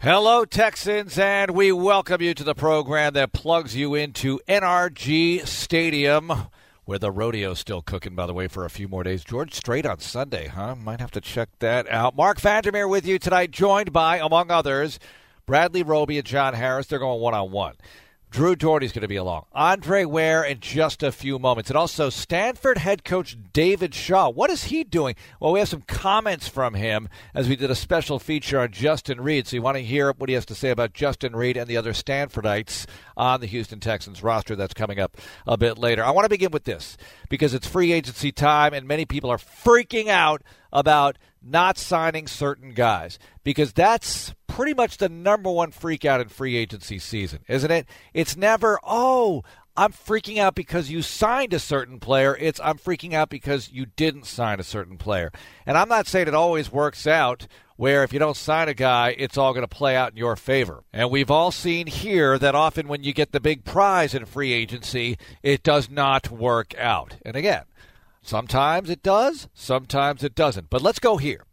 Hello, Texans, and we welcome you to the program that plugs you into NRG Stadium, where the rodeo's still cooking, by the way, for a few more days. George Strait on Sunday, huh? Might have to check that out. Marc Vandermeer with you tonight, joined by, among others, Bradley Roby and John Harris. They're going one on one. Drew Dougherty's going to be along. Andre Ware in just a few moments. And also Stanford head coach David Shaw. What is he doing? Well, we have some comments from him as we did a special feature on Justin Reid. So you want to hear what he has to say about Justin Reid and the other Stanfordites on the Houston Texans roster that's coming up a bit later. I want to begin with this because it's free agency time and many people are freaking out about not signing certain guys because that's pretty much the number one freak out in free agency season, isn't it? It's never, oh, I'm freaking out because you signed a certain player. It's I'm freaking out because you didn't sign a certain player. And I'm not saying it always works out where if you don't sign a guy, it's all going to play out in your favor. And we've all seen here that often when you get the big prize in free agency, it does not work out. And again, sometimes it does, sometimes it doesn't. But let's go here.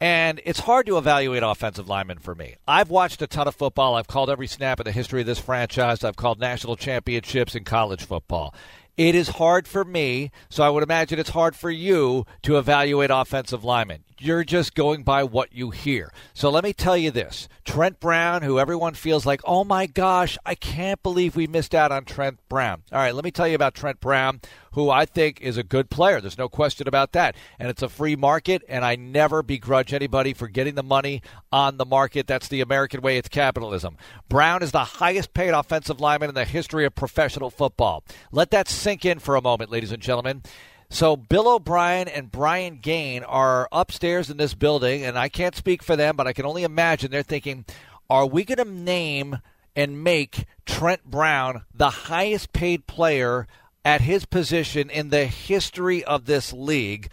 And it's hard to evaluate offensive linemen for me. I've watched a ton of football. I've called every snap in the history of this franchise. I've called national championships in college football. It is hard for me, so I would imagine it's hard for you to evaluate offensive linemen you're just going by what you hear. So let me tell you this Trent Brown, who everyone feels like, oh my gosh, I can't believe we missed out on Trent Brown. All right, let me tell you about Trent Brown, who I think is a good player. There's no question about that. And it's a free market, and I never begrudge anybody for getting the money on the market. That's the American way, it's capitalism. Brown is the highest paid offensive lineman in the history of professional football. Let that sink in for a moment, ladies and gentlemen. So Bill O'Brien and Brian Gaine are upstairs in this building, and I can't speak for them, but I can only imagine they're thinking, are we going to name and make Trent Brown the highest paid player at his position in the history of this league?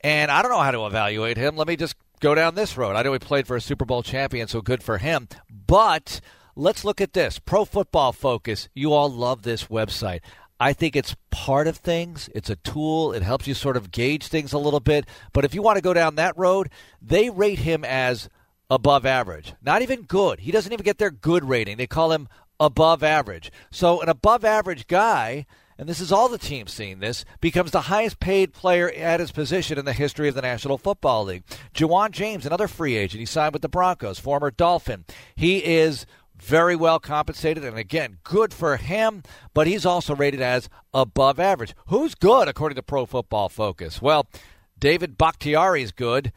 And I don't know how to evaluate him. Let me just go down this road. I know he played for a Super Bowl champion, so good for him. But let's look at this Pro Football Focus. You all love this website. I think it's part of things. It's a tool. It helps you sort of gauge things a little bit. But if you want to go down that road, they rate him as above average. Not even good. He doesn't even get their good rating. They call him above average. So an above average guy, and this is all the teams seeing this, becomes the highest paid player at his position in the history of the National Football League. Ja'Wuan James, another free agent. He signed with the Broncos, former Dolphin. He is very well compensated, and again, good for him, but he's also rated as above average. Who's good, according to Pro Football Focus? Well, David Bakhtiari is good.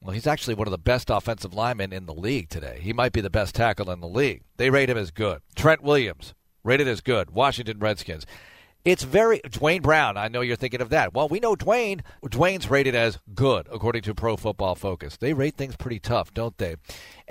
Well, he's actually one of the best offensive linemen in the league today. He might be the best tackle in the league. They rate him as good. Trent Williams, rated as good. Washington Redskins. It's very Duane Brown. I know you're thinking of that. Well, we know Duane. Duane's rated as good according to Pro Football Focus. They rate things pretty tough, don't they?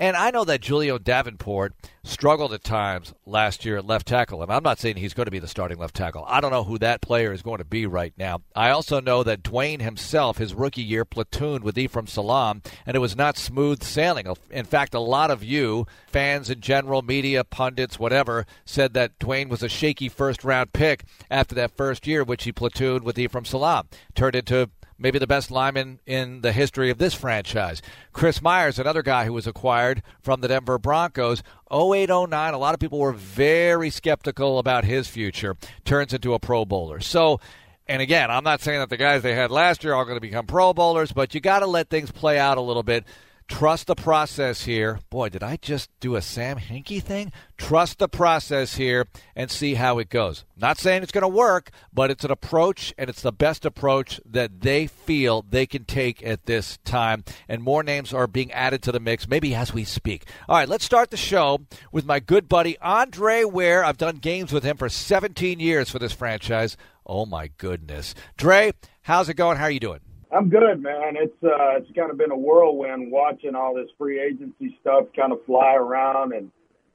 And I know that Julién Davenport struggled at times last year at left tackle, and I'm not saying he's going to be the starting left tackle. I don't know who that player is going to be right now. I also know that Duane himself, his rookie year, platooned with Ephraim Salaam, and it was not smooth sailing. In fact, a lot of you, fans in general, media, pundits, whatever, said that Duane was a shaky first round pick after that first year, which he platooned with Ephraim Salaam. Turned into maybe the best lineman in the history of this franchise. Chris Myers, another guy who was acquired from the Denver Broncos, 0809. A lot of people were very skeptical about his future. Turns into a Pro Bowler. So, and again, I'm not saying that the guys they had last year are going to become Pro Bowlers, but you got to let things play out a little bit. Trust the process here. Boy, did I just do a Sam Hinkie thing? Trust the process here and see how it goes. Not saying it's going to work, but it's an approach, and it's the best approach that they feel they can take at this time. And more names are being added to the mix, maybe as we speak. All right, let's start the show with my good buddy Andre Ware. I've done games with him for 17 years for this franchise. Oh my goodness, Dre, how's it going? How are you doing? I'm good, man. It's uh, it's kind of been a whirlwind watching all this free agency stuff kind of fly around and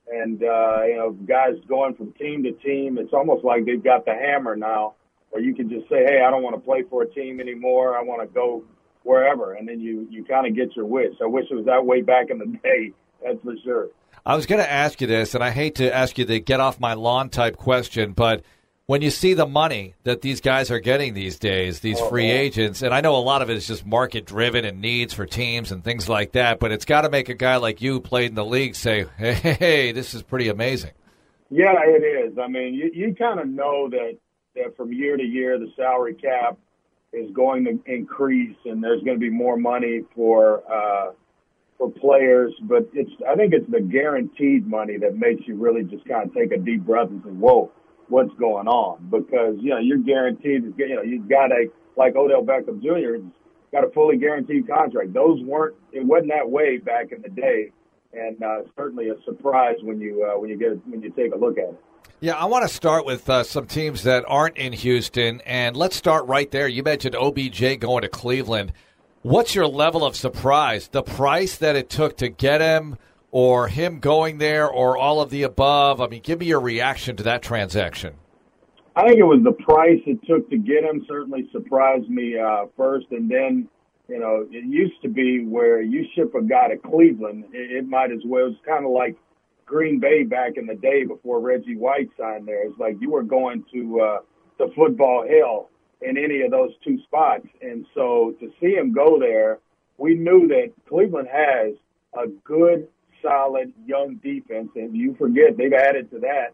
and uh, you know guys going from team to team. It's almost like they've got the hammer now, where you can just say, "Hey, I don't want to play for a team anymore. I want to go wherever," and then you you kind of get your wish. I wish it was that way back in the day. That's for sure. I was going to ask you this, and I hate to ask you the get off my lawn type question, but when you see the money that these guys are getting these days, these oh, free agents, and I know a lot of it is just market driven and needs for teams and things like that, but it's got to make a guy like you played in the league say, hey, hey, hey this is pretty amazing. Yeah, it is. I mean, you, you kind of know that, that from year to year, the salary cap is going to increase and there's going to be more money for, uh, for players, but it's, I think it's the guaranteed money that makes you really just kind of take a deep breath and say, whoa what's going on because you know you're guaranteed you know you've got a like Odell Beckham Jr. got a fully guaranteed contract. Those weren't it wasn't that way back in the day, and uh, certainly a surprise when you uh, when you get when you take a look at it. Yeah, I want to start with uh, some teams that aren't in Houston, and let's start right there. You mentioned OBJ going to Cleveland. What's your level of surprise? The price that it took to get him or him going there or all of the above? I mean, give me your reaction to that transaction. I think it was the price it took to get him certainly surprised me uh, first, and then you know it used to be where you ship a guy to Cleveland, it, it might as well. It's kind of like Green Bay back in the day before Reggie White signed there. It's like you were going to uh, the football hell in any of those two spots, and so to see him go there, we knew that Cleveland has a good solid young defense, and you forget they've added to that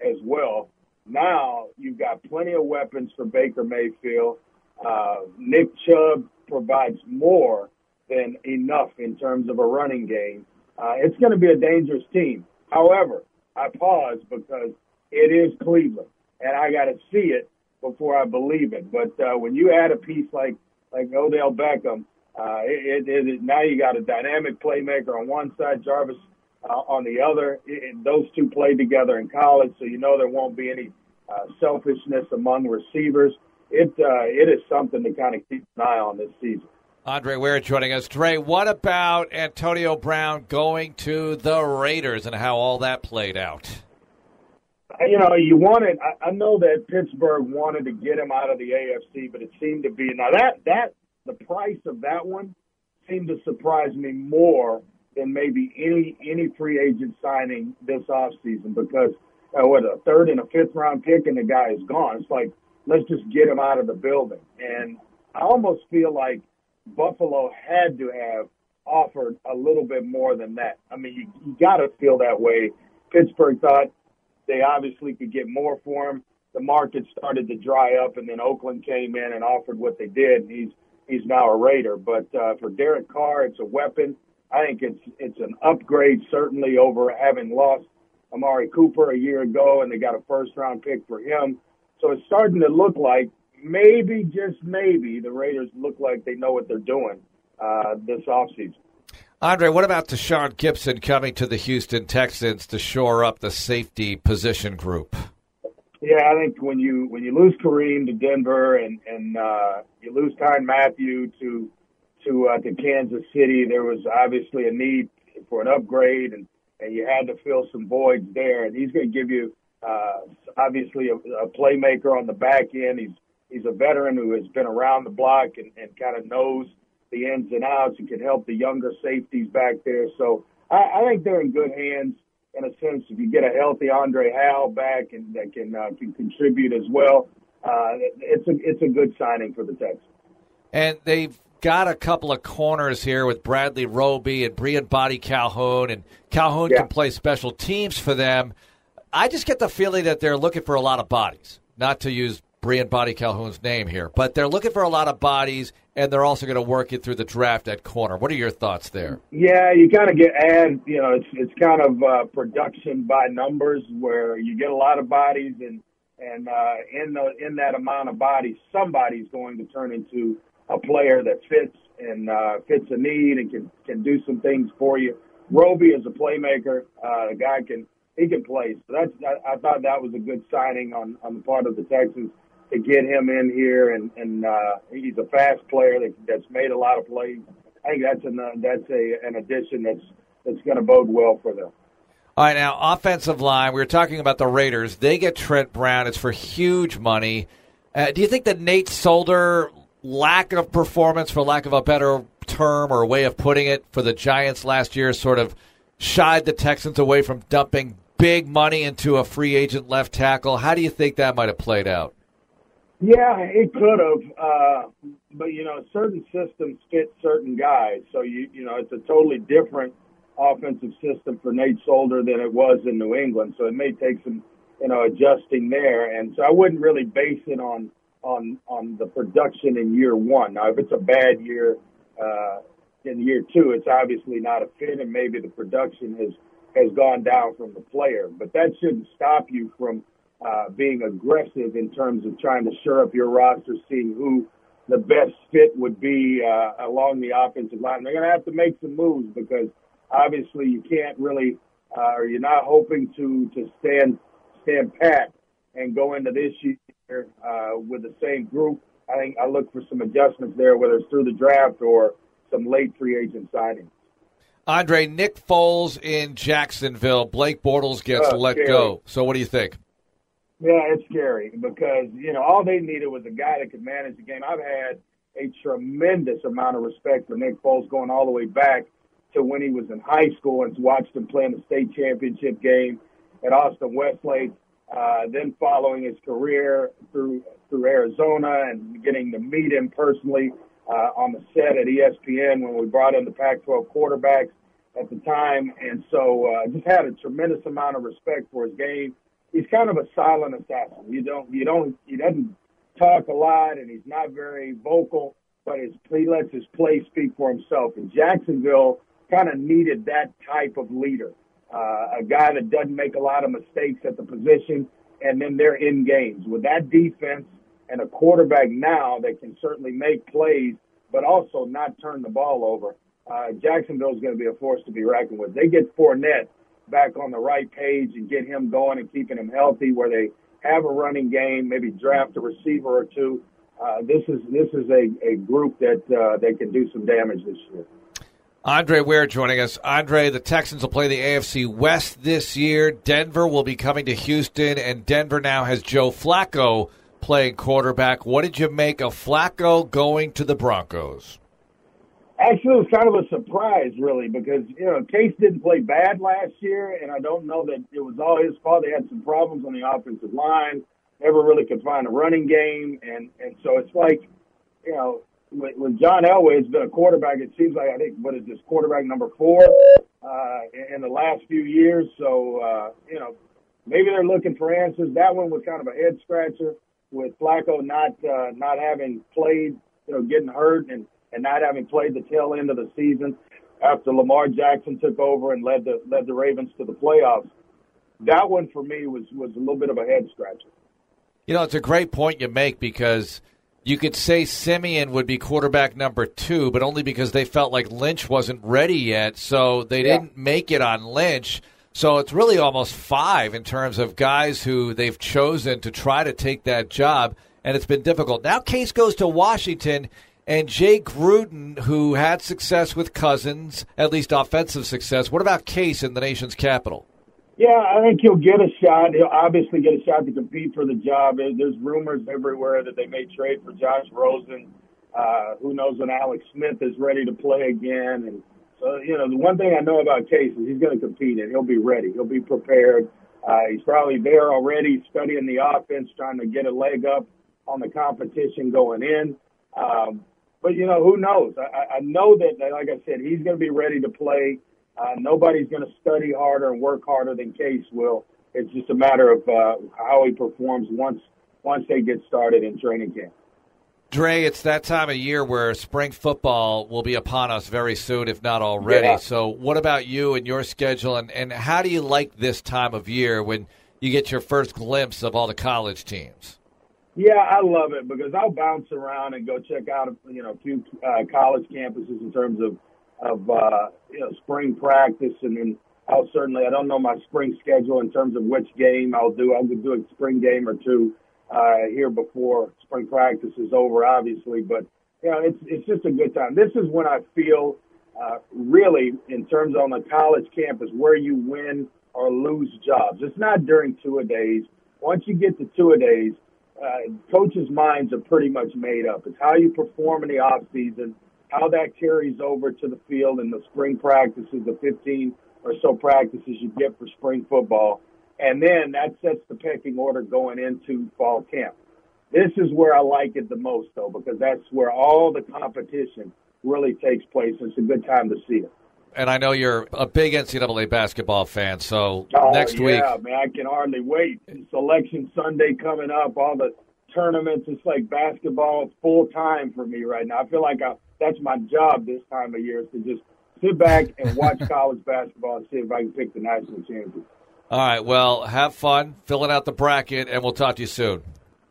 as well. Now you've got plenty of weapons for Baker Mayfield. Uh, Nick Chubb provides more than enough in terms of a running game. Uh, it's going to be a dangerous team. However, I pause because it is Cleveland, and I got to see it before I believe it. But uh, when you add a piece like like Odell Beckham, uh, it, it, it, now you got a dynamic playmaker on one side, Jarvis uh, on the other. It, those two played together in college, so you know there won't be any uh, selfishness among receivers. It uh, it is something to kind of keep an eye on this season. Andre Ware joining us. Dre, what about Antonio Brown going to the Raiders and how all that played out? You know, you wanted. I, I know that Pittsburgh wanted to get him out of the AFC, but it seemed to be now that that the price of that one seemed to surprise me more than maybe any any free agent signing this offseason because uh, what a third and a fifth round pick and the guy is gone. It's like let's just get him out of the building. And I almost feel like Buffalo had to have offered a little bit more than that. I mean, you, you got to feel that way. Pittsburgh thought they obviously could get more for him. The market started to dry up, and then Oakland came in and offered what they did. And he's he's now a Raider. But uh, for Derek Carr, it's a weapon. I think it's it's an upgrade certainly over having lost Amari Cooper a year ago, and they got a first round pick for him. So it's starting to look like maybe, just maybe, the Raiders look like they know what they're doing uh, this offseason. Andre, what about Tashaun Gipson coming to the Houston Texans to shore up the safety position group? Yeah, I think when you when you lose Kareem to Denver and and uh, you lose Tyrann Mathieu to to uh, to Kansas City, there was obviously a need for an upgrade, and and you had to fill some voids there. And he's going to give you uh, obviously a, a playmaker on the back end. He's he's a veteran who has been around the block and, and kind of knows the ins and outs and can help the younger safeties back there. So I, I think they're in good hands in a sense, if you get a healthy Andre Hal back and that can uh, can contribute as well, uh, it's a it's a good signing for the Texans. And they've got a couple of corners here with Bradley Roby and Briean Boddy-Calhoun, and Calhoun yeah. can play special teams for them. I just get the feeling that they're looking for a lot of bodies, not to use Briean Boddy-Calhoun's name here, but they're looking for a lot of bodies, and they're also going to work it through the draft at corner. What are your thoughts there? Yeah, you kind of get add, you know, it's it's kind of uh, production by numbers where you get a lot of bodies, and and uh, in the in that amount of bodies, somebody's going to turn into a player that fits and uh, fits a need and can can do some things for you. Roby is a playmaker. Uh, the guy can he can play. So that's I, I thought that was a good signing on on the part of the Texans to get him in here, and and uh, he's a fast player that, that's made a lot of plays. I think that's an uh, that's a an addition that's that's going to bode well for them. All right, now offensive line. We were talking about the Raiders. They get Trent Brown. It's for huge money. Uh, do you think that Nate Solder lack of performance, for lack of a better term or way of putting it, for the Giants last year, sort of shied the Texans away from dumping big money into a free agent left tackle. How do you think that might have played out? Yeah, it could have, uh, but you know, certain systems fit certain guys. So you you know, it's a totally different offensive system for Nate Solder than it was in New England. So it may take some you know adjusting there, and so I wouldn't really base it on on on the production in year one. Now, if it's a bad year uh, in year two, it's obviously not a fit, and maybe the production has has gone down from the player. But that shouldn't stop you from uh, being aggressive in terms of trying to shore up your roster, seeing who the best fit would be uh, along the offensive line. They're going to have to make some moves because obviously you can't really, uh, or you're not hoping to to stand stand pat and go into this year uh, with the same group. I think I look for some adjustments there, whether it's through the draft or some late free agent signings. Andre, Nick Foles in Jacksonville. Blake Bortles gets Uh, let scary. go. So what do you think? Yeah, it's scary because you know all they needed was a guy that could manage the game. I've had a tremendous amount of respect for Nick Foles going all the way back to when he was in high school and watched him play in the state championship game at Austin Westlake. Uh, then following his career through through Arizona and getting to meet him personally uh, on the set at ESPN when we brought in the Pac-12 quarterbacks at the time, and so uh, just had a tremendous amount of respect for his game. He's kind of a silent assassin. You don't, you don't, he doesn't talk a lot, and he's not very vocal, but his, he lets his play speak for himself. And Jacksonville kind of needed that type of leader, uh, a guy that doesn't make a lot of mistakes at the position, and then they're in games with that defense and a quarterback now that can certainly make plays, but also not turn the ball over. Uh, Jacksonville is going to be a force to be reckoned with. They get Fournette back on the right page and get him going and keeping him healthy, where they have a running game, maybe draft a receiver or two. Uh, this is this is a, a group that uh, that can do some damage this year. Andre Ware joining us. Andre, the Texans will play the AFC West this year. Denver will be coming to Houston, and Denver now has Joe Flacco playing quarterback. What did you make of Flacco going to the Broncos? Actually, it was kind of a surprise, really, because you know Case didn't play bad last year, and I don't know that it was all his fault. They had some problems on the offensive line, never really could find a running game, and and so it's like, you know, with, with John Elway has been a quarterback. It seems like I think what is this quarterback number four uh, in, in the last few years. So uh, you know, maybe they're looking for answers. That one was kind of a head scratcher with Flacco not uh, not having played, you know, getting hurt and and not having played the tail end of the season after Lamar Jackson took over and led the led the Ravens to the playoffs. That one for me was was a little bit of a head scratcher. You know, it's a great point you make because you could say Siemian would be quarterback number two, but only because they felt like Lynch wasn't ready yet, so they Yeah. didn't make it on Lynch. So it's really almost five in terms of guys who they've chosen to try to take that job, and it's been difficult. Now Case goes to Washington, and Jay Gruden, who had success with Cousins, at least offensive success. What about Case in the nation's capital? Yeah, I think he'll get a shot. He'll obviously get a shot to compete for the job. There's rumors everywhere that they may trade for Josh Rosen. Uh, who knows when Alex Smith is ready to play again? And so, you know, the one thing I know about Case is he's going to compete and he'll be ready. He'll be prepared. Uh, he's probably there already studying the offense, trying to get a leg up on the competition going in. Um, but you know, who knows? I, I- know that, like I said, he's going to be ready to play. Uh, nobody's going to study harder and work harder than Case will. It's just a matter of uh, how he performs once once they get started in training camp. Dre, it's that time of year where spring football will be upon us very soon, if not already. Yeah. So, what about you and your schedule, and, and how do you like this time of year when you get your first glimpse of all the college teams? Yeah, I love it because I'll bounce around and go check out you know a few uh, college campuses in terms of of uh, you know spring practice, and then I'll certainly I don't know my spring schedule in terms of which game I'll do. I'll do a spring game or two uh, here before spring practice is over, obviously. But you know, it's it's just a good time. This is when I feel uh, really in terms on the college campus where you win or lose jobs. It's not during two a days. Once you get to two a days, uh, coaches' minds are pretty much made up. It's how you perform in the off season, how that carries over to the field in the spring practices, the 15 or so practices you get for spring football. And then that sets the pecking order going into fall camp. This is where I like it the most, though, because that's where all the competition really takes place. It's a good time to see it. And I know you're a big NCAA basketball fan, so oh, next yeah, week. Man, I can hardly wait. Selection Sunday coming up, all the tournaments. It's like basketball full time for me right now. I feel like I, that's my job this time of year is to just sit back and watch college basketball and see if I can pick the national champion. All right. Well, have fun filling out the bracket, and we'll talk to you soon.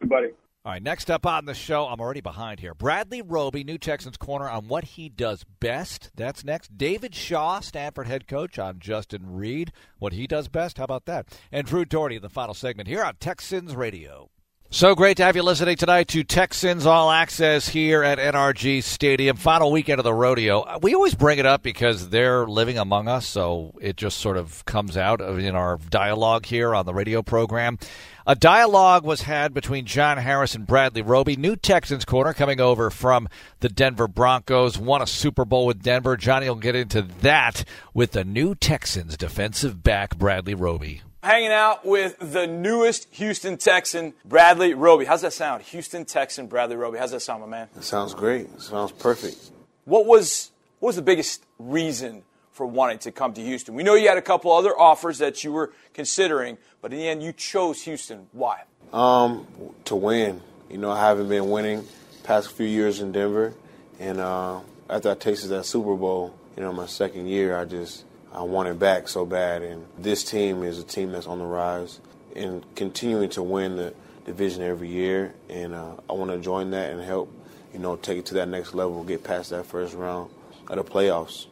Buddy. All right, next up on the show, I'm already behind here. Bradley Roby, New Texans corner, on what he does best. That's next. David Shaw, Stanford head coach, on Justin Reid, what he does best. How about that? And Drew Dougherty in the final segment here on Texans Radio. So great to have you listening tonight to Texans All Access here at NRG Stadium. Final weekend of the rodeo. Uh, we always bring it up because they're living among us, so it just sort of comes out in our dialogue here on the radio program. A dialogue was had between John Harris and Bradley Roby, new Texans corner coming over from the Denver Broncos, won a Super Bowl with Denver. Johnny will get into that with the new Texans defensive back, Bradley Roby hanging out with the newest Houston Texan, Bradley Roby. How's that sound? Houston Texan, Bradley Roby. How's that sound, my man? It sounds great. It sounds perfect. What was what was the biggest reason for wanting to come to Houston? We know you had a couple other offers that you were considering, but in the end, you chose Houston. Why? Um, to win. You know, I haven't been winning past few years in Denver, and uh, after I tasted that Super Bowl, you know, my second year, I just I want it back so bad. And this team is a team that's on the rise and continuing to win the division every year. And uh, I want to join that and help, you know, take it to that next level, get past that first round of the playoffs.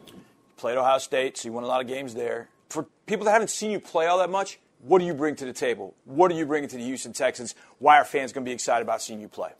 Played Ohio State, so you won a lot of games there. For people that haven't seen you play all that much, what do you bring to the table? What are you bringing to the Houston Texans? Why are fans going to be excited about seeing you play?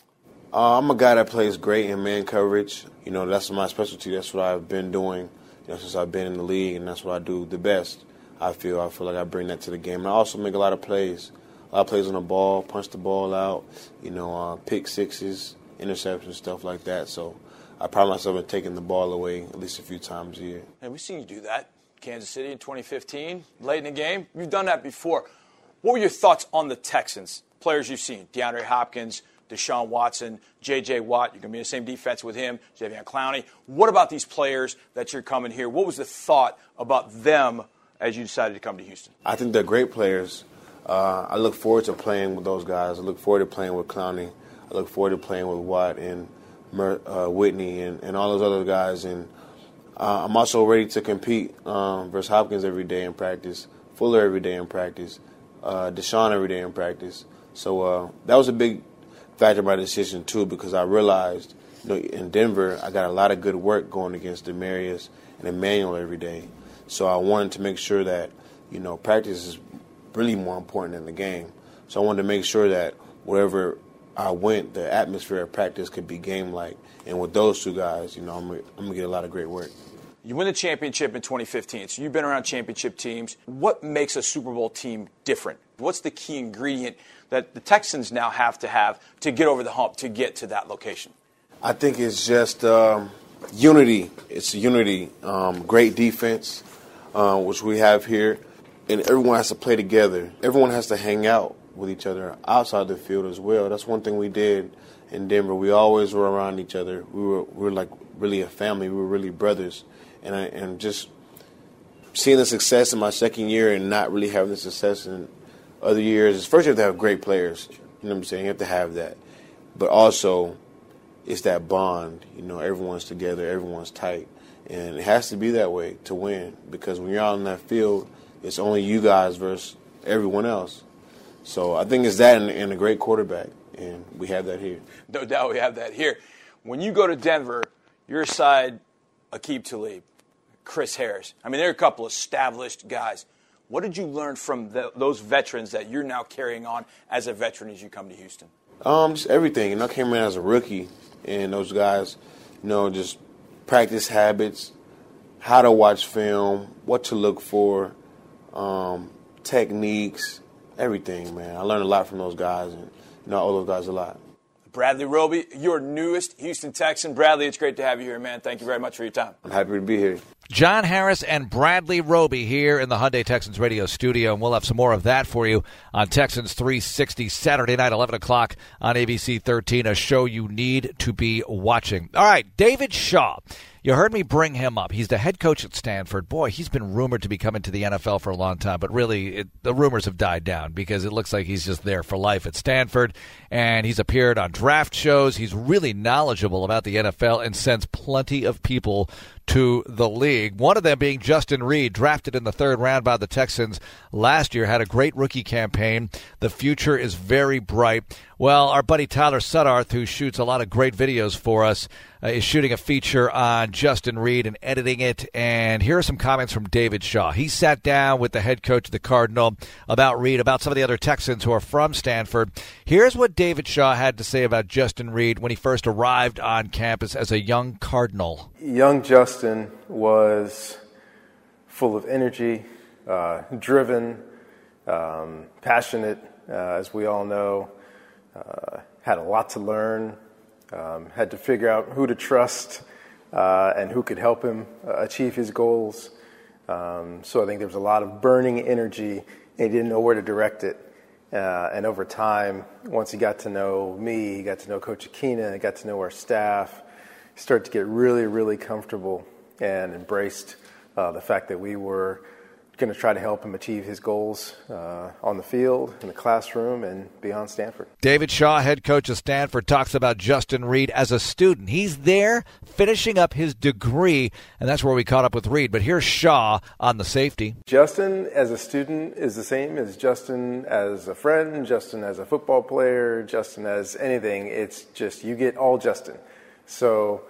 Uh, I'm a guy that plays great in man coverage. You know, that's my specialty. That's what I've been doing you know, since I've been in the league, and that's what I do the best. I feel I feel like I bring that to the game. I also make a lot of plays, a lot of plays on the ball, punch the ball out, you know, uh, pick sixes, interceptions, stuff like that. So I pride myself in taking the ball away at least a few times a year. And we've seen you do that. Kansas City in 2015, late in the game. You've done that before. What were your thoughts on the Texans? Players you've seen, DeAndre Hopkins, Deshaun Watson, J.J. Watt. You're going to be in the same defense with him, Jadeveon Clowney. What about these players that you're coming here? What was the thought about them as you decided to come to Houston? I think they're great players. Uh, I look forward to playing with those guys. I look forward to playing with Clowney. I look forward to playing with Watt and Mer- uh, Whitney and, and all those other guys. And uh, I'm also ready to compete um, versus Hopkins every day in practice, Fuller every day in practice, uh, Deshaun every day in practice. So that was a big factor in my decision too because I realized you know, in Denver I got a lot of good work going against Demaryius and Emmanuel every day. So I wanted to make sure that you know practice is really more important than the game. So I wanted to make sure that wherever I went, the atmosphere of practice could be game like. And with those two guys, you know, I'm, I'm gonna get a lot of great work. You win the championship in 2015, so you've been around championship teams. What makes a Super Bowl team different? What's the key ingredient that the Texans now have to have to get over the hump to get to that location? I think it's just um, unity. It's unity. Um, great defense, uh, which we have here, and everyone has to play together. Everyone has to hang out with each other outside the field as well. That's one thing we did in Denver. We always were around each other. We were we were like really a family. We were really brothers, and I, and just seeing the success in my second year and not really having the success in other years first you have to have great players. You know what I'm saying? You have to have that. But also, it's that bond. You know, everyone's together, everyone's tight. And it has to be that way to win because when you're out in that field, it's only you guys versus everyone else. So I think it's that and, and a great quarterback, and we have that here. No doubt we have that here. When you go to Denver, your side, Aqib Talib, Chris Harris. I mean, they're a couple established guys. What did you learn from the, those veterans that you're now carrying on as a veteran as you come to Houston? Um, just everything. Know, I came in as a rookie, and those guys, you know, just practice habits, how to watch film, what to look for, um, techniques, everything, man. I learned a lot from those guys, and you know, I owe those guys a lot. Bradley Roby, your newest Houston Texan. Bradley, it's great to have you here, man. Thank you very much for your time. I'm happy to be here. John Harris and Bradley Roby here in the Hyundai Texans radio studio, and we'll have some more of that for you on Texans 360 Saturday night, 11 o'clock on ABC 13, a show you need to be watching. All right, David Shaw. You heard me bring him up. He's the head coach at Stanford. Boy, he's been rumored to be coming to the NFL for a long time, but really, it, the rumors have died down because it looks like he's just there for life at Stanford. And he's appeared on draft shows. He's really knowledgeable about the NFL and sends plenty of people to the league. One of them being Justin Reid, drafted in the third round by the Texans last year, had a great rookie campaign. The future is very bright. Well, our buddy Tyler Suddarth, who shoots a lot of great videos for us, uh, is shooting a feature on Justin Reid and editing it. And here are some comments from David Shaw. He sat down with the head coach of the Cardinal about Reid, about some of the other Texans who are from Stanford. Here's what David Shaw had to say about Justin Reed when he first arrived on campus as a young Cardinal. Young Justin was full of energy, uh, driven, um, passionate, uh, as we all know uh, had a lot to learn, um, had to figure out who to trust uh, and who could help him uh, achieve his goals. Um, so I think there was a lot of burning energy, and he didn't know where to direct it. Uh, and over time, once he got to know me, he got to know Coach Akina, he got to know our staff, he started to get really, really comfortable and embraced uh, the fact that we were going to try to help him achieve his goals uh, on the field, in the classroom, and beyond Stanford. David Shaw, head coach of Stanford, talks about Justin Reid as a student. He's there finishing up his degree, and that's where we caught up with Reid. But here's Shaw on the safety. Justin, as a student, is the same as Justin as a friend, Justin as a football player, Justin as anything. It's just you get all Justin. So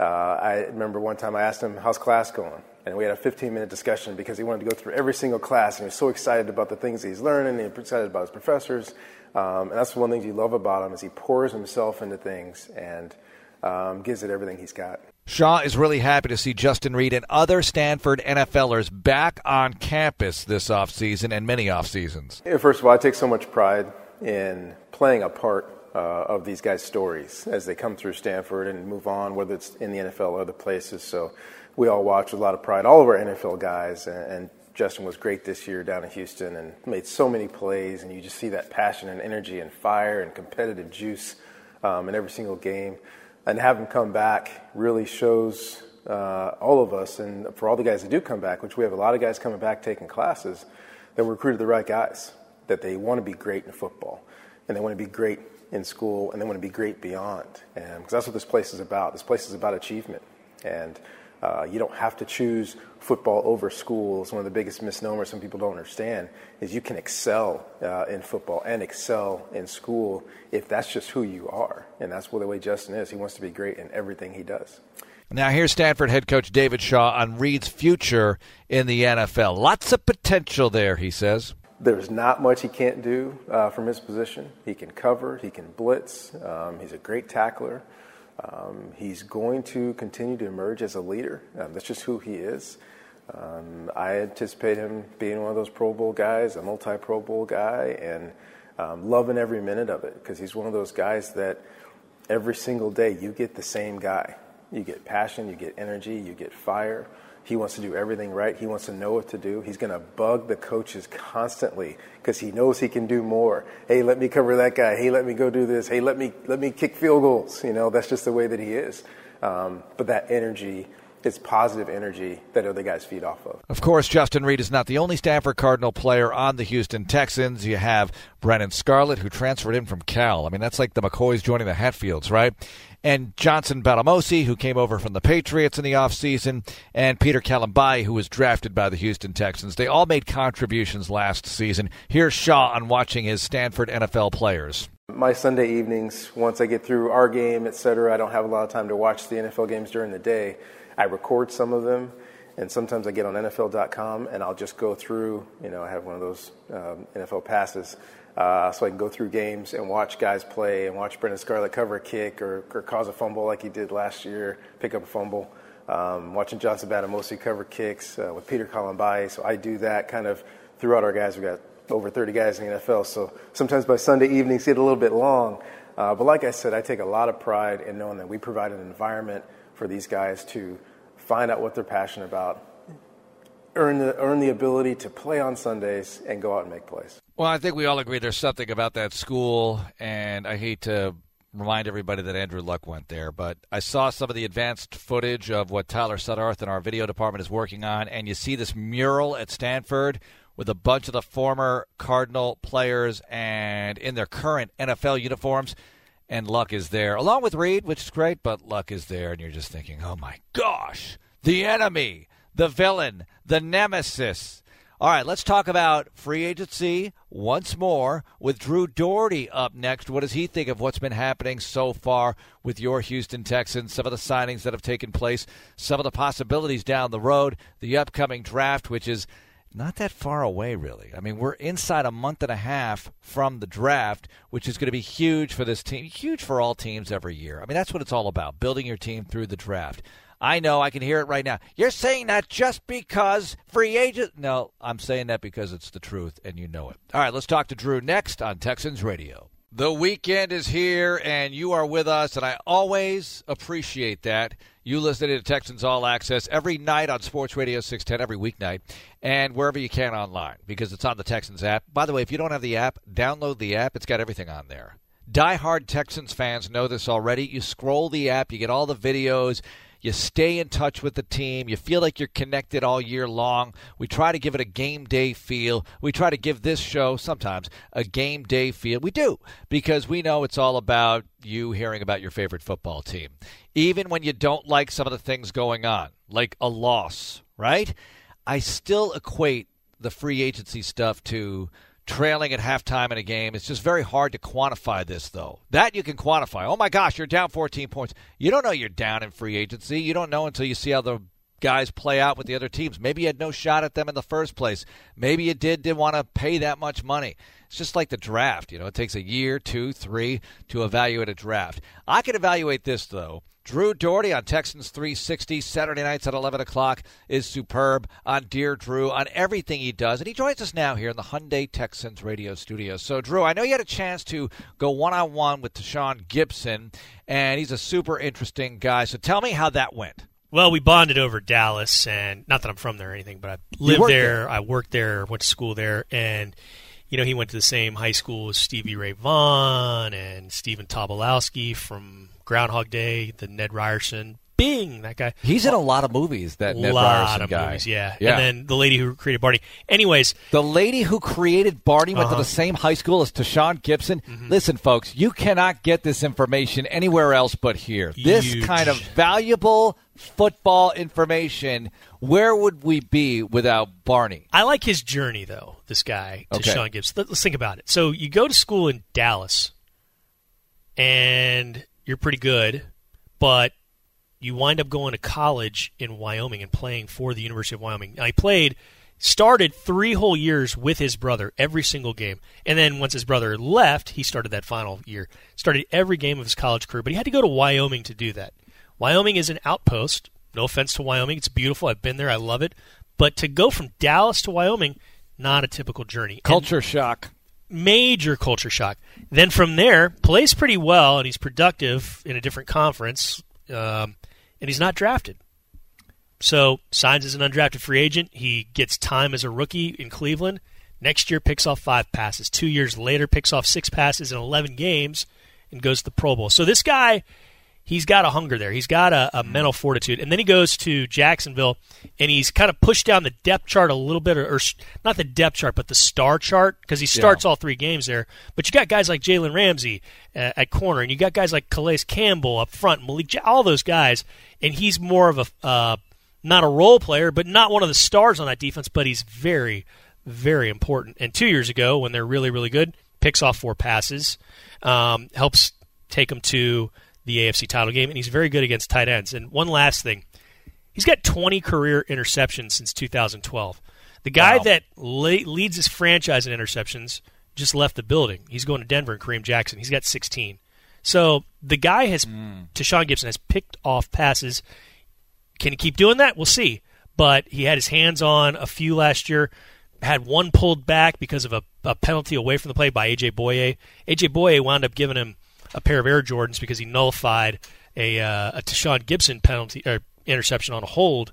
uh, I remember one time I asked him, How's class going? and we had a 15 minute discussion because he wanted to go through every single class and he was so excited about the things he's learning and excited about his professors um, and that's one thing you love about him is he pours himself into things and um, gives it everything he's got Shaw is really happy to see Justin Reid and other Stanford NFLers back on campus this offseason and many off seasons. First of all, I take so much pride in playing a part uh, of these guys' stories as they come through Stanford and move on, whether it's in the NFL or other places. So we all watch with a lot of pride. All of our NFL guys, and, and Justin was great this year down in Houston and made so many plays, and you just see that passion and energy and fire and competitive juice um, in every single game. And have him come back really shows uh, all of us, and for all the guys that do come back, which we have a lot of guys coming back taking classes, that we recruited the right guys, that they want to be great in football, and they want to be great in school, and they want to be great beyond. Because that's what this place is about. This place is about achievement, and uh, you don't have to choose football over school. It's one of the biggest misnomers some people don't understand is you can excel uh, in football and excel in school if that's just who you are. And that's what the way Justin is. He wants to be great in everything he does. Now, here's Stanford head coach David Shaw on Reid's future in the NFL. Lots of potential there, he says. There's not much he can't do uh, from his position. He can cover, he can blitz, um, he's a great tackler. Um, he's going to continue to emerge as a leader. Um, that's just who he is. Um, I anticipate him being one of those Pro Bowl guys, a multi Pro Bowl guy, and um, loving every minute of it because he's one of those guys that every single day you get the same guy. You get passion, you get energy, you get fire. He wants to do everything right. He wants to know what to do. He's going to bug the coaches constantly because he knows he can do more. Hey, let me cover that guy. Hey, let me go do this. Hey, let me let me kick field goals. You know, that's just the way that he is. Um, but that energy it's positive energy that other guys feed off of. Of course, Justin Reid is not the only Stanford Cardinal player on the Houston Texans. You have Brennan Scarlett, who transferred in from Cal. I mean, that's like the McCoys joining the Hatfields, right? And Johnson Bademosi, who came over from the Patriots in the offseason, and Peter Kalambayi, who was drafted by the Houston Texans. They all made contributions last season. Here's Shaw on watching his Stanford NFL players. My Sunday evenings, once I get through our game, et cetera, I don't have a lot of time to watch the NFL games during the day. I record some of them, and sometimes I get on NFL.com and I'll just go through. You know, I have one of those um, NFL passes, uh, so I can go through games and watch guys play and watch Brennan Scarlett cover a kick or, or cause a fumble like he did last year, pick up a fumble. Um, watching Johnson Bademosi cover kicks uh, with Peter Kalambayi, so I do that kind of throughout our guys. We've got over 30 guys in the NFL, so sometimes by Sunday evenings get a little bit long. Uh, but like I said, I take a lot of pride in knowing that we provide an environment for these guys to find out what they're passionate about, earn the, earn the ability to play on Sundays, and go out and make plays. Well, I think we all agree there's something about that school, and I hate to remind everybody that Andrew Luck went there, but I saw some of the advanced footage of what Tyler Suddarth and our video department is working on, and you see this mural at Stanford with a bunch of the former Cardinal players and in their current NFL uniforms. And Luck is there, along with Reid, which is great, but Luck is there, and you're just thinking, oh my gosh, the enemy, the villain, the nemesis. All right, let's talk about free agency once more with Drew Dougherty up next. What does he think of what's been happening so far with your Houston Texans? Some of the signings that have taken place, some of the possibilities down the road, the upcoming draft, which is not that far away, really. I mean, we're inside a month and a half from the draft, which is going to be huge for this team, huge for all teams every year. I mean, that's what it's all about building your team through the draft. I know, I can hear it right now. You're saying that just because free agent. No, I'm saying that because it's the truth, and you know it. All right, let's talk to Drew next on Texans Radio. The weekend is here, and you are with us, and I always appreciate that. You listen to Texans All Access every night on Sports Radio 610, every weeknight, and wherever you can online because it's on the Texans app. By the way, if you don't have the app, download the app. It's got everything on there. Die-hard Texans fans know this already. You scroll the app, you get all the videos, you stay in touch with the team. You feel like you're connected all year long. We try to give it a game day feel. We try to give this show sometimes a game day feel. We do because we know it's all about you hearing about your favorite football team. Even when you don't like some of the things going on, like a loss, right? I still equate the free agency stuff to trailing at halftime in a game. It's just very hard to quantify this, though. That you can quantify. Oh my gosh, you're down 14 points. You don't know you're down in free agency. You don't know until you see how the guys play out with the other teams. Maybe you had no shot at them in the first place. Maybe you did didn't want to pay that much money. It's just like the draft. You know, it takes a year, two, three to evaluate a draft. I can evaluate this though. Drew Dougherty on Texans 360 Saturday nights at 11 o'clock is superb on Dear Drew on everything he does. And he joins us now here in the Hyundai Texans radio studio. So, Drew, I know you had a chance to go one on one with Tashaun Gipson, and he's a super interesting guy. So, tell me how that went. Well, we bonded over Dallas, and not that I'm from there or anything, but I lived there, there, I worked there, went to school there, and you know he went to the same high school as Stevie Ray Vaughan and Stephen Tobolowsky from Groundhog Day, the Ned Ryerson. Bing, that guy. He's in a lot of movies. That Ned lot Ryerson guy. Movies, yeah. yeah. And then the lady who created Barney. Anyways, the lady who created Barney went uh-huh. to the same high school as Tashaun Gipson. Mm-hmm. Listen, folks, you cannot get this information anywhere else but here. This Huge. kind of valuable football information. Where would we be without Barney? I like his journey, though. This guy, Tashaun okay. Gipson. Let's think about it. So you go to school in Dallas, and you're pretty good, but you wind up going to college in Wyoming and playing for the University of Wyoming. Now, he played, started three whole years with his brother every single game. And then once his brother left, he started that final year. Started every game of his college career, but he had to go to Wyoming to do that. Wyoming is an outpost. No offense to Wyoming. It's beautiful. I've been there. I love it. But to go from Dallas to Wyoming, not a typical journey. Culture and shock major culture shock. Then from there, plays pretty well and he's productive in a different conference, um, and he's not drafted. So signs as an undrafted free agent. He gets time as a rookie in Cleveland. Next year, picks off five passes. Two years later, picks off six passes in 11 games and goes to the Pro Bowl. So this guy he's got a hunger there. He's got a, a, mental fortitude. And then he goes to Jacksonville, and he's kind of pushed down the depth chart a little bit, or, or not the depth chart, but the star chart, because he starts yeah. all three games there. But you got guys like Jalen Ramsey uh, at corner, and you got guys like Calais Campbell up front, Malik, all those guys, and he's more of a uh, not a role player, but not one of the stars on that defense, but he's very, very important. And two years ago, when they're really, really good, picks off four passes, um, helps take them to the AFC title game, and he's very good against tight ends. And one last thing, he's got 20 career interceptions since 2012. The guy wow. that le- leads his franchise in interceptions just left the building. He's going to Denver and Kareem Jackson. He's got 16. So the guy has, mm. Tashaun Gipson has picked off passes. Can he keep doing that? We'll see. But he had his hands on a few last year. Had one pulled back because of a, a penalty away from the play by AJ Bouye. AJ Bouye wound up giving him a pair of Air Jordans because he nullified a, uh, a Tashaun Gipson penalty or interception on a hold.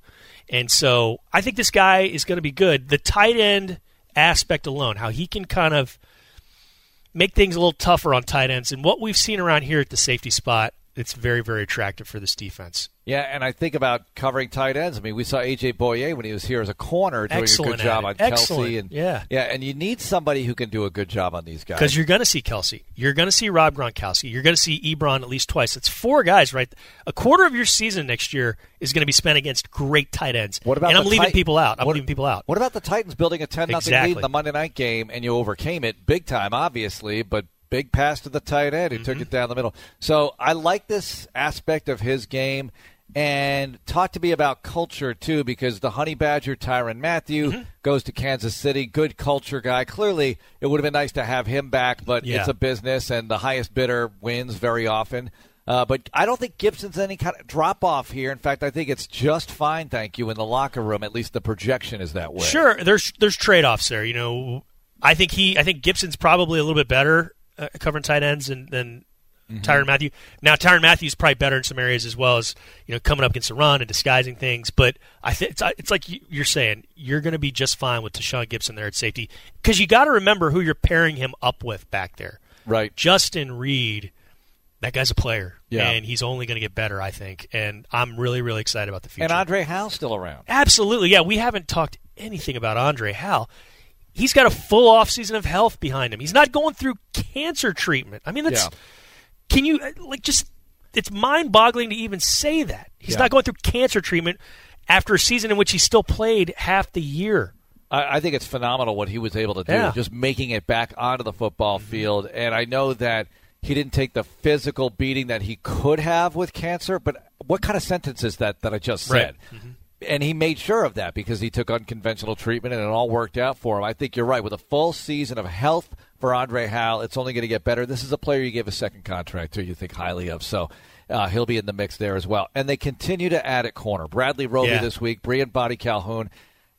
And so I think this guy is going to be good. The tight end aspect alone, how he can kind of make things a little tougher on tight ends, and what we've seen around here at the safety spot, it's very, very attractive for this defense. Yeah, and I think about covering tight ends. I mean, we saw AJ Bouye when he was here as a corner doing Excellent a good job on it. Kelce, and Yeah. yeah, and you need somebody who can do a good job on these guys. Because you're going to see Kelce. You're going to see Rob Gronkowski. You're going to see Ebron at least twice. It's four guys, right? A quarter of your season next year is going to be spent against great tight ends. What about and I'm leaving Tit- people out. I'm what- leaving people out. What about the Titans building a 10 nothing lead Exactly. in the Monday night game and you overcame it big time, obviously, but big pass to the tight end who took Mm-hmm. it down the middle. So I like this aspect of his game. And talk to me about culture too, because the Honey Badger Tyrann Mathieu Mm-hmm. goes to Kansas City, good culture guy. Clearly, it would have been nice to have him back, but Yeah. it's a business, and the highest bidder wins very often. Uh, but I don't think Gipson's any kind of drop off here. In fact, I think it's just fine, thank you, in the locker room. At least the projection is that way. Sure, there's there's trade offs there. You know, I think he, I think Gipson's probably a little bit better uh, covering tight ends than, than Mm-hmm. Tyrann Mathieu. Now, Tyrann Mathieu's probably better in some areas as well as you know coming up against the run and disguising things. But I think it's, it's like you- you're saying you're going to be just fine with Tashaun Gipson there at safety because you got to remember who you're pairing him up with back there. Right. Justin Reid, that guy's a player, Yeah. and he's only going to get better, I think. And I'm really, really excited about the future. And Andre Hal's still around. Absolutely, yeah. We haven't talked anything about Andre Hal. He's got a full off season of health behind him. He's not going through cancer treatment. I mean, that's Yeah. can you like just? It's mind boggling to even say that he's Yeah. not going through cancer treatment after a season in which he still played half the year. I, I think it's phenomenal what he was able to do, Yeah. just making it back onto the football mm-hmm. field. And I know that he didn't take the physical beating that he could have with cancer, but what kind of sentence is that that I just said? Right. And he made sure of that because he took unconventional treatment and it all worked out for him. I think you're right. With a full season of health for Andre Hal, it's only going to get better. This is a player you give a second contract to, you think highly of. So uh, he'll be in the mix there as well. And they continue to add at corner. Bradley Roby Yeah. this week, Briean Boddy-Calhoun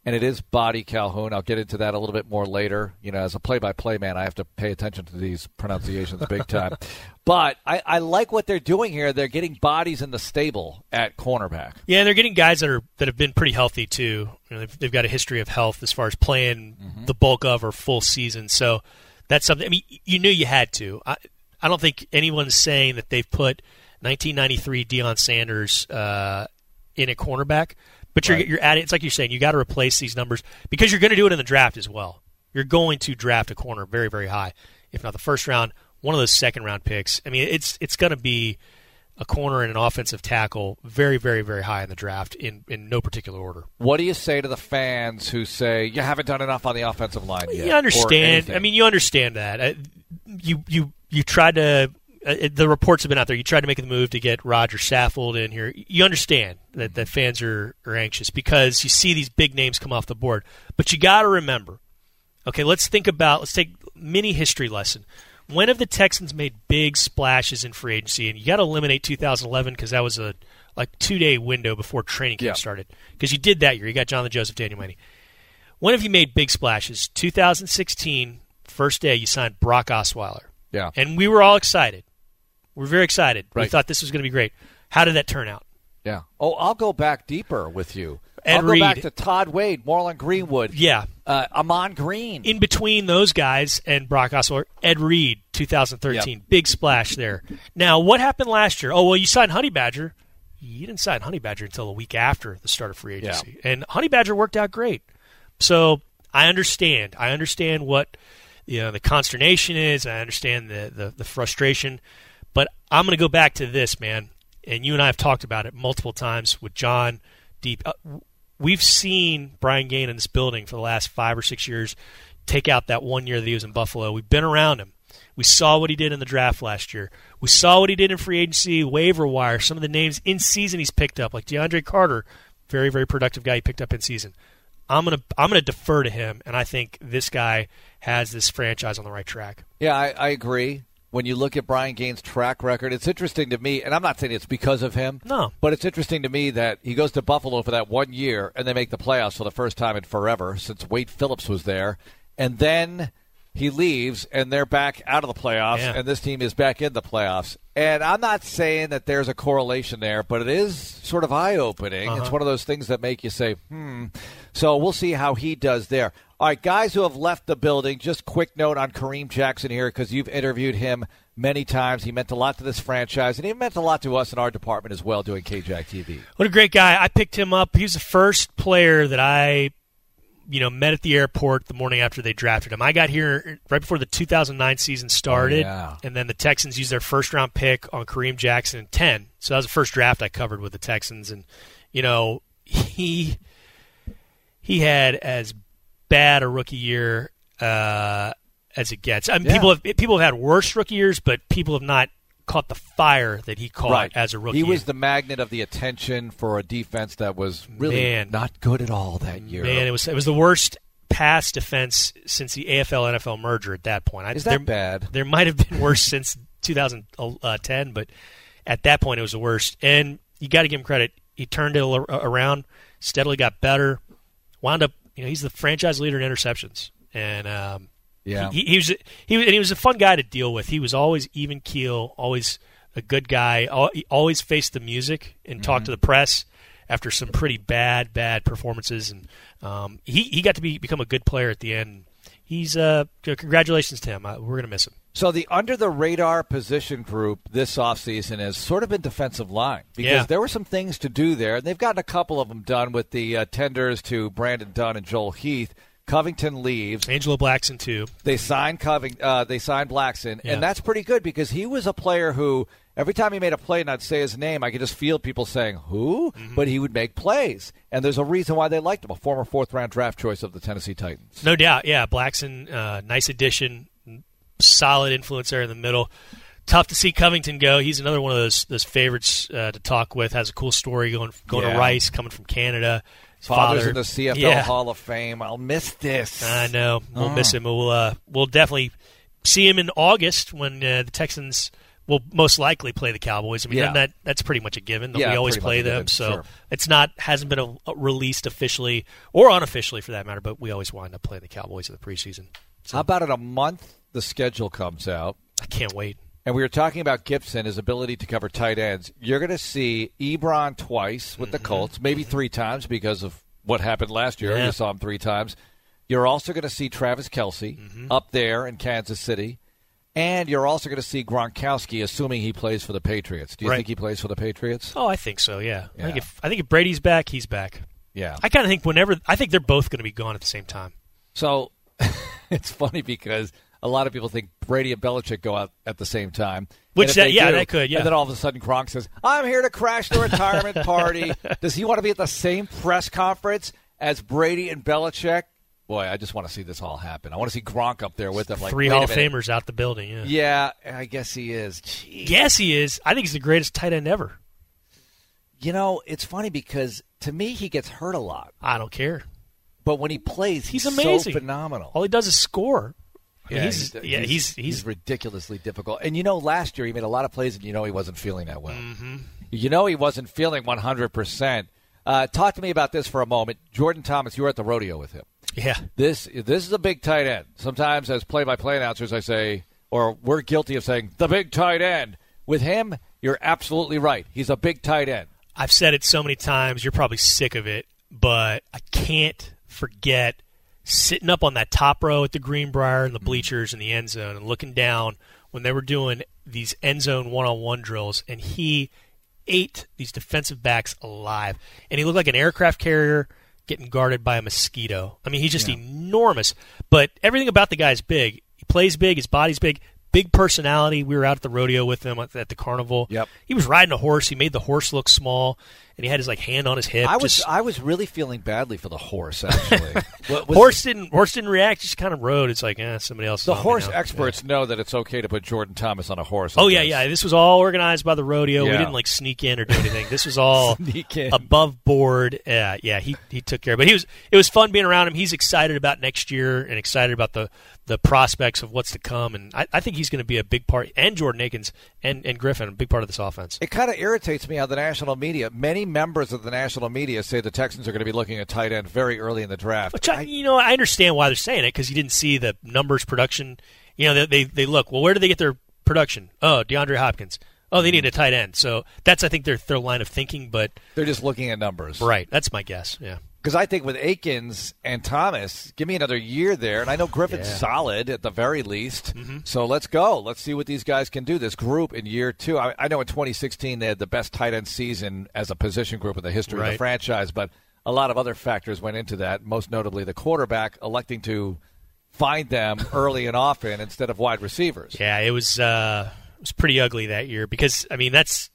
and it is Boddy-Calhoun. I'll get into that a little bit more later. You know, as a play-by-play man, I have to pay attention to these pronunciations big time. but I, I like what they're doing here. They're getting bodies in the stable at cornerback. Yeah, they're getting guys that are that have been pretty healthy too. You know, they've, they've got a history of health as far as playing the bulk of or full season. So that's something. I mean, you knew you had to. I, I don't think anyone's saying that they've put 1993 Deion Sanders uh, in a cornerback, but you're Right. you're adding. It's like you're saying you got to replace these numbers because you're going to do it in the draft as well. You're going to draft a corner very very high, if not the first round, one of those second round picks. I mean, it's it's going to be a corner and an offensive tackle very, very, very high in the draft in, in no particular order. What do you say to the fans who say you haven't done enough on the offensive line yet? You understand. I mean, you understand that. You you you tried to. Uh, it- the reports have been out there. You tried to make the move to get Roger Saffold in here. You understand that, that fans are, are anxious because you see these big names come off the board. But you got to remember. Okay, let's think about. Let's take mini history lesson. When have the Texans made big splashes in free agency? And you got to eliminate 2011 because that was a like two day window before training camp Yeah. started. Because you did that year. You got Johnathan Joseph, Danieal Manning. When have you made big splashes? 2016, first day, you signed Brock Osweiler. yeah. And we were all excited. We were very excited. We thought this was going to be great. How did that turn out? Yeah. Oh, I'll go back deeper with you. Ed I'll go back to Todd Wade, Morlon Greenwood, Yeah. uh, Ahman Green. In between those guys and Brock Osweiler, Ed Reed, 2013. Big splash there. Now, what happened last year? Oh, well, you signed Honey Badger. You didn't sign Honey Badger until a week after the start of free agency. And Honey Badger worked out great. So I understand. I understand what you know the consternation is. I understand the, the, the frustration. But I'm going to go back to this, man. And you and I have talked about it multiple times with John Deep. Uh, we've seen Brian Gaine in this building for the last five or six years take out that one year that he was in Buffalo. We've been around him. We saw what he did in the draft last year. We saw what he did in free agency, waiver wire, some of the names in season he's picked up, like DeAndre Carter, very, very productive guy he picked up in season. I'm gonna I'm gonna defer to him, and I think this guy has this franchise on the right track. Yeah, I, I agree. When you look at Brian Gaine's track record, it's interesting to me, and I'm not saying it's because of him. No. But it's interesting to me that he goes to Buffalo for that one year, and they make the playoffs for the first time in forever since Wade Phillips was there. And then he leaves and they're back out of the playoffs, Yeah. and this team is back in the playoffs. And I'm not saying that there's a correlation there, but it is sort of eye opening. Uh-huh. It's one of those things that make you say, hmm. So we'll see how he does there. All right, guys who have left the building, just quick note on Kareem Jackson here because you've interviewed him many times. He meant a lot to this franchise, and he meant a lot to us in our department as well doing KJAC TV. What a great guy! I picked him up. He was the first player that I, you know, met at the airport the morning after they drafted him. I got here right before the 2009 season oh, started, Oh, yeah. and then the Texans used their first round pick on Kareem Jackson in 10. So that was the first draft I covered with the Texans, and you know, he he had as bad a rookie year uh, as it gets. I mean, Yeah. people have people have had worse rookie years, but people have not caught the fire that he caught as a rookie. He was the magnet of the attention for a defense that was really Man. not good at all that year. Man, it was it was the worst pass defense since the AFL NFL merger at that point. I, Is that there, bad? There might have been worse since 2010, but at that point it was the worst. And you got to give him credit. He turned it around, steadily got better, wound up. You know, he's the franchise leader in interceptions, and um, Yeah. he, he was he was- and he was a fun guy to deal with. He was always even keel, always a good guy. always faced the music and talked to the press after some pretty bad bad performances, and um, he he got to be become a good player at the end. He's uh congratulations to him. Uh, we're gonna miss him. So the under the radar position group this offseason has sort of been defensive line because Yeah. there were some things to do there. And they've gotten a couple of them done with the uh, tenders to Brandon Dunn and Joel Heath. Covington leaves. Angelo Blackson too. They signed Coving. Uh, they signed Blackson, Yeah. and that's pretty good because he was a player who every time he made a play and I'd say his name, I could just feel people saying who, Mm-hmm. but he would make plays, and there's a reason why they liked him. A former fourth round draft choice of the Tennessee Titans. No doubt, yeah. Blackson, uh, nice addition, solid influence there in the middle. Tough to see Covington go. He's another one of those those favorites uh, to talk with. Has a cool story going going Yeah. to Rice, coming from Canada. His Fathers father, in the CFL yeah. Hall of Fame. I'll miss this. I know we'll Oh. miss him. We'll uh, we'll definitely see him in August when uh, the Texans will most likely play the Cowboys. I mean Yeah. that that's pretty much a given. That Yeah, we always play them, given, so sure. it's not hasn't been a, a released officially or unofficially for that matter. But we always wind up playing the Cowboys in the preseason. How about in a month the schedule comes out? I can't wait. And we were talking about Gipson, his ability to cover tight ends. You're going to see Ebron twice with the mm-hmm. Colts, maybe three times because of what happened last year. Yeah. You saw him three times. You're also going to see Travis Kelce mm-hmm. up there in Kansas City. And you're also going to see Gronkowski, assuming he plays for the Patriots. Do you Right. think he plays for the Patriots? Oh, I think so. Yeah. I think if I think if Brady's back, he's back. Yeah. I kind of think whenever I think they're both going to be gone at the same time. So it's funny because a lot of people think Brady and Belichick go out at the same time. Which that- they yeah, do, that could, yeah. And then all of a sudden Gronk says, I'm here to crash the retirement party. Does he want to be at the same press conference as Brady and Belichick? Boy, I just want to see this all happen. I want to see Gronk up there with them. Like, Three Hall of. Famers out the building. Yeah. Yeah, I guess he is. Jeez. Yes, he is. I think he's the greatest tight end ever. You know, it's funny because to me he gets hurt a lot. I don't care. But when he plays, he's, He's amazing. so phenomenal. All he does is score. I mean, Yeah, he's, yeah, he's, he's ridiculously difficult. And you know, last year he made a lot of plays, and you know he wasn't feeling that well. Mm-hmm. You know he wasn't feeling 100%. Uh, talk to me about this for a moment. Jordan Thomas, you were at the rodeo with him. yeah. This this is a big tight end. Sometimes, as play-by-play announcers, I say, or we're guilty of saying, the big tight end. With him, you're absolutely right. He's a big tight end. I've said it so many times. You're probably sick of it, but I can't forget sitting up on that top row at the Greenbrier and the bleachers in the end zone and looking down when they were doing these end zone one-on-one drills, and he ate these defensive backs alive, and he looked like an aircraft carrier getting guarded by a mosquito. I mean, he's just enormous, but everything about the guy is big. He plays big. His body's big. Big personality. We were out at the rodeo with him at at the carnival. Yep. He was riding a horse. He made the horse look small, and he had his like hand on his hip. I was just- I was really feeling badly for the horse. Actually, What was- horse didn't horse didn't react. Just kind of rode. It's like eh, somebody else. The horse experts know that it's okay to put Jordan Thomas on a horse. Oh yeah, this. yeah. This was all organized by the rodeo. Yeah. We didn't like sneak in or do anything. This was all above board. Yeah, yeah. He he took care. But he was it was fun being around him. He's excited about next year and excited about the the prospects of what's to come. And I, I think he's going to be a big part. And Jordan Akins and and Griffin, a big part of this offense. It kind of irritates me how the national media, many members of the national media say the Texans are going to be looking at tight end very early in the draft. Which I, you know, I understand why they're saying it because you didn't see the numbers production. You know, they, they they look well. Where do they get their production? Oh, DeAndre Hopkins. Oh, they need a tight end. So that's I think their their line of thinking. But they're just looking at numbers. Right. That's my guess. Yeah. Because I think with Akins and Thomas, give me another year there, and I know Griffin's Yeah. solid at the very least. Mm-hmm. So let's go. Let's see what these guys can do. This group in year two. I, I know in 2016 they had the best tight end season as a position group in the history of the franchise, but a lot of other factors went into that. Most notably, the quarterback electing to find them early and often instead of wide receivers. Yeah, it was uh, it was pretty ugly that year because I mean that's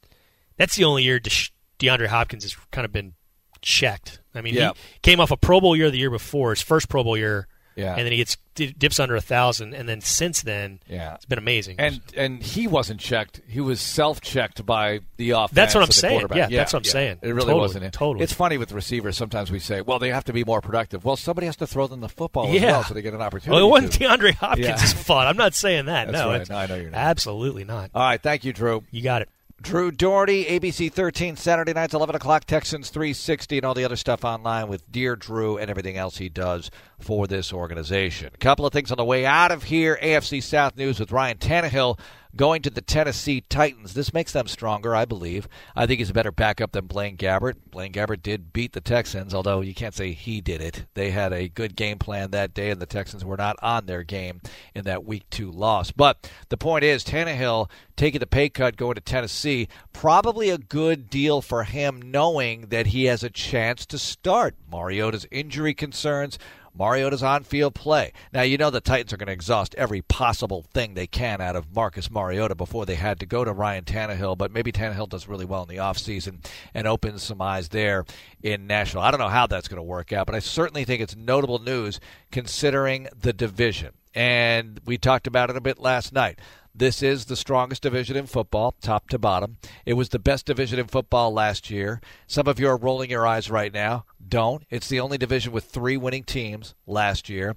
that's the only year De- DeAndre Hopkins has kind of been checked. I mean, Yeah. he came off a Pro Bowl year the year before, his first Pro Bowl year, Yeah. and then he gets dips under a thousand, and then since then, Yeah. it's been amazing. And and he wasn't checked. He was self checked by the offense. That's what I'm saying. quarterback. Yeah, that's what I'm saying. It really Totally, wasn't. totally. It's funny with receivers. Sometimes we say, "Well, they have to be more productive." Well, somebody has to throw them the football as yeah, well, so they get an opportunity. Well, it wasn't to. DeAndre Hopkins' Yeah. fault. I'm not saying that. No, right. No, I know you're not. Absolutely not. All right, thank you, Drew. You got it. Drew Dougherty, ABC 13, Saturday nights, 11 o'clock, Texans 360, and all the other stuff online with Dear Drew and everything else he does for this organization. A couple of things on the way out of here. AFC South news with Ryan Tannehill going to the Tennessee Titans. This makes them stronger, I believe. I think he's a better backup than Blaine Gabbert. Blaine Gabbert did beat the Texans, although you can't say he did it. They had a good game plan that day, and the Texans were not on their game in that Week 2 loss. But the point is, Tannehill taking the pay cut going to Tennessee, probably a good deal for him knowing that he has a chance to start. Mariota's injury concerns, Mariota's on field play. Now, you know the Titans are going to exhaust every possible thing they can out of Marcus Mariota before they had to go to Ryan Tannehill, but maybe Tannehill does really well in the offseason and opens some eyes there in Nashville. I don't know how that's going to work out, but I certainly think it's notable news considering the division. And we talked about it a bit last night. This is the strongest division in football, top to bottom. It was the best division in football last year. Some of you are rolling your eyes right now. Don't. It's the only division with three winning teams last year.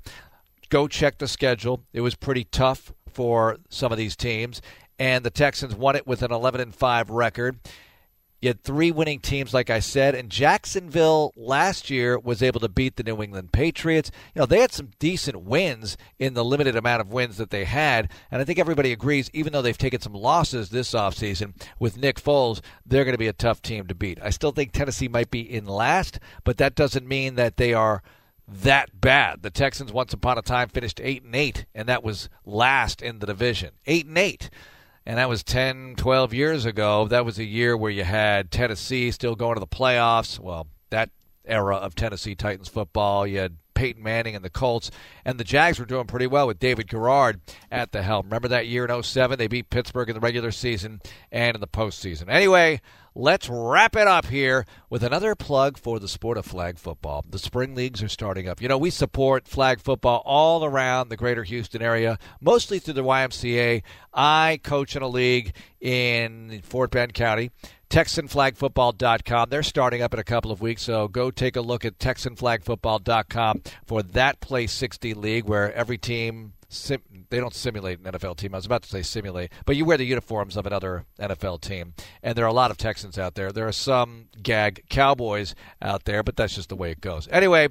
Go check the schedule. It was pretty tough for some of these teams, and the Texans won it with an 11 and 5 record. You had three winning teams, like I said, and Jacksonville last year was able to beat the New England Patriots. You know, they had some decent wins in the limited amount of wins that they had, and I think everybody agrees, even though they've taken some losses this offseason with Nick Foles, they're going to be a tough team to beat. I still think Tennessee might be in last, but that doesn't mean that they are that bad. The Texans once upon a time finished 8 and 8, and that was last in the division. 8 and 8 and that was 10, 12 years ago. That was a year where you had Tennessee still going to the playoffs. Well, that era of Tennessee Titans football, you had Peyton Manning and the Colts, and the Jags were doing pretty well with David Garrard at the helm. Remember that year in 07? They beat Pittsburgh in the regular season and in the postseason. Anyway, let's wrap it up here with another plug for the sport of flag football. The spring leagues are starting up. You know, we support flag football all around the greater Houston area, mostly through the YMCA. I coach in a league in Fort Bend County. TexanFlagFootball.com. They're starting up in a couple of weeks, so go take a look at TexanFlagFootball.com for that Play 60 league where every team sim- they don't simulate an NFL team. I was about to say simulate, but you wear the uniforms of another NFL team. And there are a lot of Texans out there. There are some gag Cowboys out there, but that's just the way it goes. Anyway,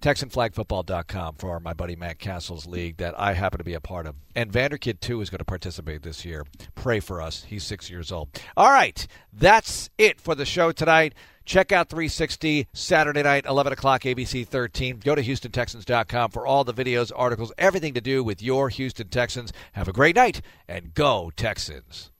TexanFlagFootball.com for my buddy Matt Castle's league that I happen to be a part of. And Vanderkid, too, is going to participate this year. Pray for us. He's six years old. All right. That's it for the show tonight. Check out 360 Saturday night, 11 o'clock, ABC 13. Go to HoustonTexans.com for all the videos, articles, everything to do with your Houston Texans. Have a great night and go, Texans.